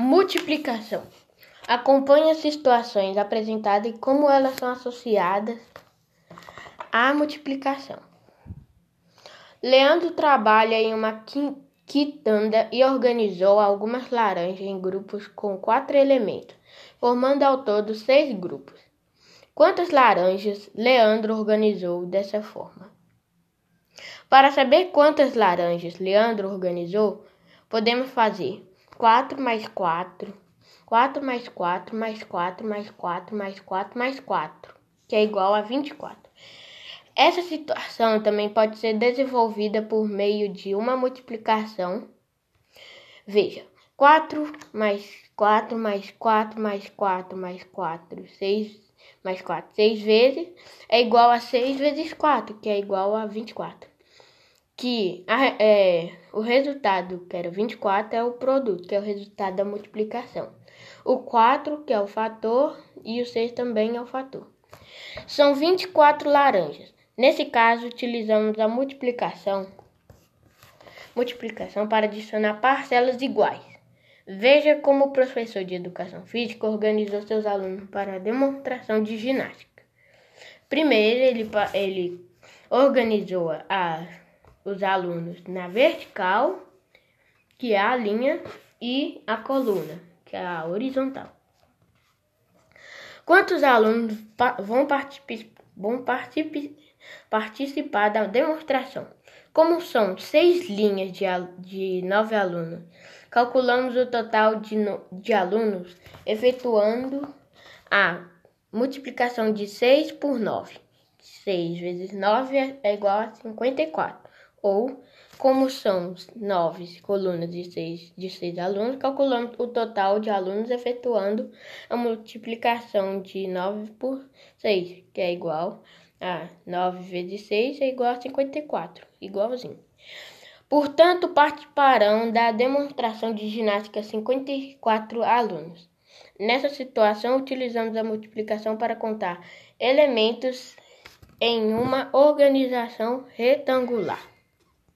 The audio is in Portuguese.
Multiplicação. Acompanhe as situações apresentadas e como elas são associadas à multiplicação. Leandro trabalha em uma quitanda e organizou algumas laranjas em grupos com quatro elementos, formando ao todo seis grupos. Quantas laranjas Leandro organizou dessa forma? Para saber quantas laranjas Leandro organizou, podemos fazer 4 mais 4, 4 mais 4 mais 4 mais 4 mais 4 mais 4, que é igual a 24. Essa situação também pode ser desenvolvida por meio de uma multiplicação. Veja, 4 mais 4 mais 4 mais 4 mais 4, 6 mais 4, 6 vezes é igual a 6 vezes 4, que é igual a 24 que a, é, o resultado, que era 24, é o produto, que é o resultado da multiplicação. O 4, que é o fator, e o 6 também é o fator. São 24 laranjas. Nesse caso, utilizamos a multiplicação, multiplicação para adicionar parcelas iguais. Veja como o professor de educação física organizou seus alunos para a demonstração de ginástica. Primeiro, ele, ele organizou a os alunos na vertical, que é a linha, e a coluna, que é a horizontal. Quantos alunos vão, vão particip participar da demonstração? Como são seis linhas de, de nove alunos, calculamos o total de, de alunos efetuando a multiplicação de 6 por 9. 6 vezes 9 é igual a 54 ou como são nove colunas de seis, de seis alunos, calculamos o total de alunos efetuando a multiplicação de 9 por 6, que é igual a 9 vezes 6 é igual a 54, igualzinho. Portanto, participarão da demonstração de ginástica 54 alunos. Nessa situação, utilizamos a multiplicação para contar elementos em uma organização retangular.